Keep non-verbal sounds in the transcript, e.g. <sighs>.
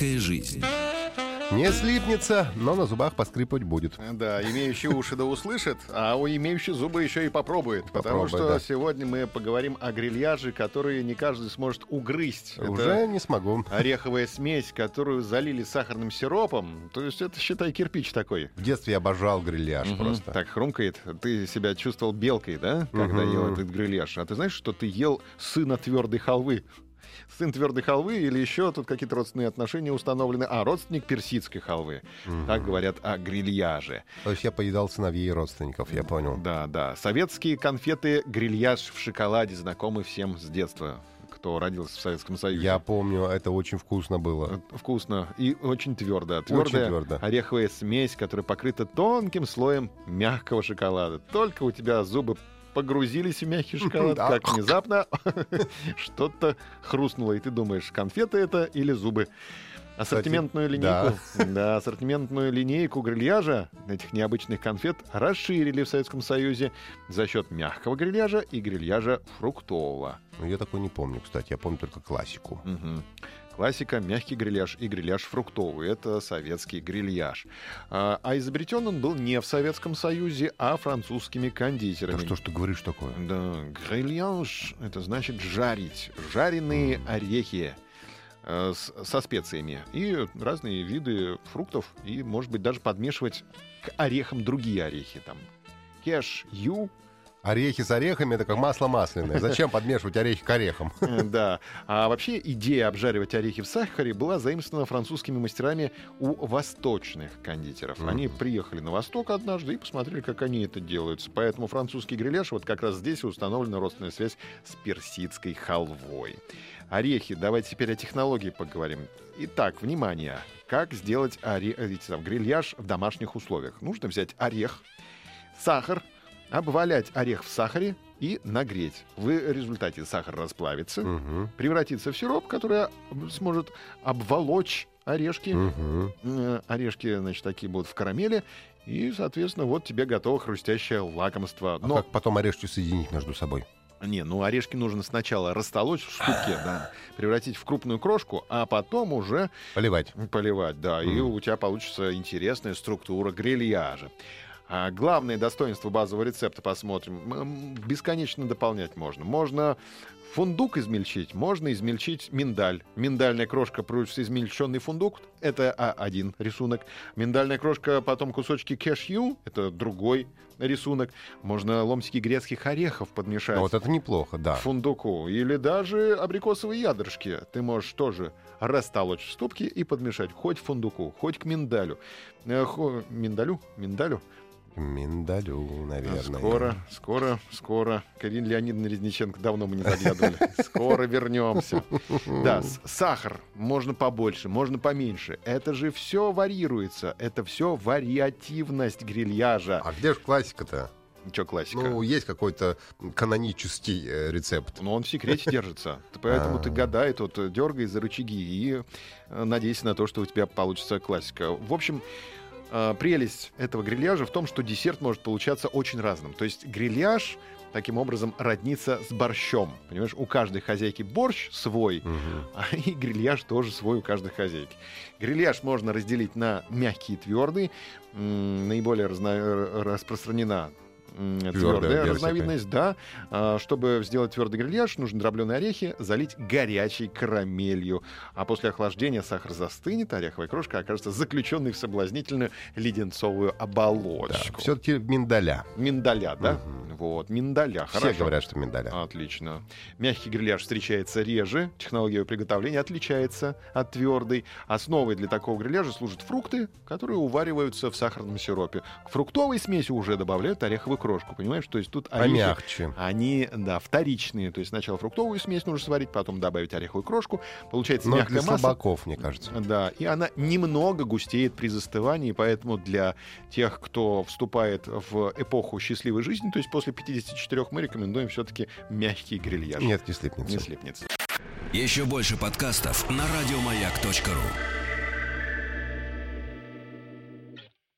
Сладкая жизнь. Не слипнется, но на зубах поскрипывать будет. Да, имеющий уши да услышит, а у имеющий зубы еще и попробует. потому Попробуй, что да. сегодня мы поговорим о грильяже, который не каждый сможет угрызть. Это Уже не смогу. ореховая смесь, которую залили сахарным сиропом. То есть это, считай, кирпич такой. В детстве я обожал грильяж Мгм. просто. Так хрумкает. Ты себя чувствовал белкой, да, когда Мгм. ел этот грильяж? А ты знаешь, что ты ел сына твердой халвы? Сын твердой халвы или еще тут какие-то родственные отношения установлены. А, родственник персидской халвы. Так говорят о грильяже. То есть я поедал сыновей родственников, я понял. Да, да. Советские конфеты грильяж в шоколаде знакомы всем с детства, кто родился в Советском Союзе. Я помню, это очень вкусно было. Э, Вкусно и очень твердо. Твердая твердо. ореховая смесь, которая покрыта тонким слоем мягкого шоколада. Только у тебя зубы погрузились в мягкий шоколад, Да. как внезапно <laughs> что-то хрустнуло, и ты думаешь, конфеты это или зубы. Ассортиментную линейку, <laughs> да. ассортиментную линейку грильяжа этих необычных конфет расширили в Советском Союзе за счет мягкого грильяжа и грильяжа фруктового. Ну, я такой не помню, кстати. Я помню только классику. Мгм. Классика, мягкий грильяж и грильяж фруктовый. Это советский грильяж. А, а изобретен он был не в Советском Союзе, а французскими кондитерами. Да что ж ты говоришь такое? Да, грильяж — это значит жарить. Жареные орехи э, с- со специями. И разные виды фруктов. И, может быть, даже подмешивать к орехам другие орехи. Там кеш, ю, Орехи с орехами — это как масло масляное. Зачем подмешивать орехи к орехам? <laughs> Да. А вообще идея обжаривать орехи в сахаре была заимствована французскими мастерами у восточных кондитеров. Они приехали на Восток однажды и посмотрели, как они это делают. Поэтому французский гриляш, вот как раз здесь установлена родственная связь с персидской халвой. Орехи. Давайте теперь о технологии поговорим. Итак, внимание. Как сделать оре- э, грильяж в домашних условиях? Нужно взять орех, сахар, обвалять орех в сахаре и нагреть. В результате сахар расплавится, Мгм. превратится в сироп, который сможет обволочь орешки. Э, Орешки, значит, такие будут в карамели. И, соответственно, вот тебе готово хрустящее лакомство. А Но, как потом орешки соединить между собой? не, ну орешки нужно сначала растолочь в ступке, <sighs> да, превратить в крупную крошку, а потом уже Поливать. поливать, да, и Мгм. у тебя получится интересная структура грильяжа. А главное достоинство базового рецепта посмотрим. Бесконечно дополнять можно. Можно фундук измельчить, можно измельчить миндаль. Миндальная крошка плюс измельченный фундук — это а, один рисунок. Миндальная крошка, потом кусочки кешью — это другой рисунок. Можно ломтики грецких орехов подмешать Ну, вот это неплохо, да. фундуку или даже абрикосовые ядрышки. Ты можешь тоже растолочь в ступке и подмешать хоть фундуку, хоть к миндалю. Э, хо- Миндалю? Миндалю? Миндалю, наверное. Скоро, скоро, скоро. Карин Леонидовна Резниченко давно мы не заглядывали. <laughs> Скоро вернемся. <laughs> Да, сахар можно побольше, можно поменьше. Это же все варьируется. Это все вариативность грильяжа. А где же классика-то? Че классика? Ну, есть какой-то канонический э, рецепт. Но он в секрете <laughs> держится. Поэтому ты А. гадай, тут дергай за рычаги и э, надейся на то, что у тебя получится классика. В общем, э, прелесть этого грильяжа в том, что десерт может получаться очень разным. То есть грильяж таким образом роднится с борщом. Понимаешь, у каждой хозяйки борщ свой, Мгм. а и грильяж тоже свой у каждой хозяйки. Грильяж можно разделить на мягкий и твердый. М, Наиболее разно- распространена твердая разновидность, да. А, Чтобы сделать твердый грильяж, нужно дробленые орехи залить горячей карамелью. А после охлаждения сахар застынет, ореховая крошка окажется заключенной в соблазнительную леденцовую оболочку. Все-таки миндаля. Миндаля, да? Вот, миндаля, Все хорошо. говорят, что миндаля. Отлично. Мягкий грильяж встречается реже, технология приготовления отличается от твердой. Основой для такого грильяжа служат фрукты, которые увариваются в сахарном сиропе. К фруктовой смеси уже добавляют ореховую крошку, понимаешь? То есть тут орехи, Помягче. они, да, вторичные. То есть сначала фруктовую смесь нужно сварить, потом добавить ореховую крошку. Получается Но мягкая для масса. слабаков, мне кажется. Да, и она немного густеет при застывании, поэтому для тех, кто вступает в эпоху счастливой жизни, то есть после 54 мы рекомендуем все-таки мягкий грильяж. Нет, не слипнется. Не слипнется. Еще больше подкастов на радиомаяк.ру.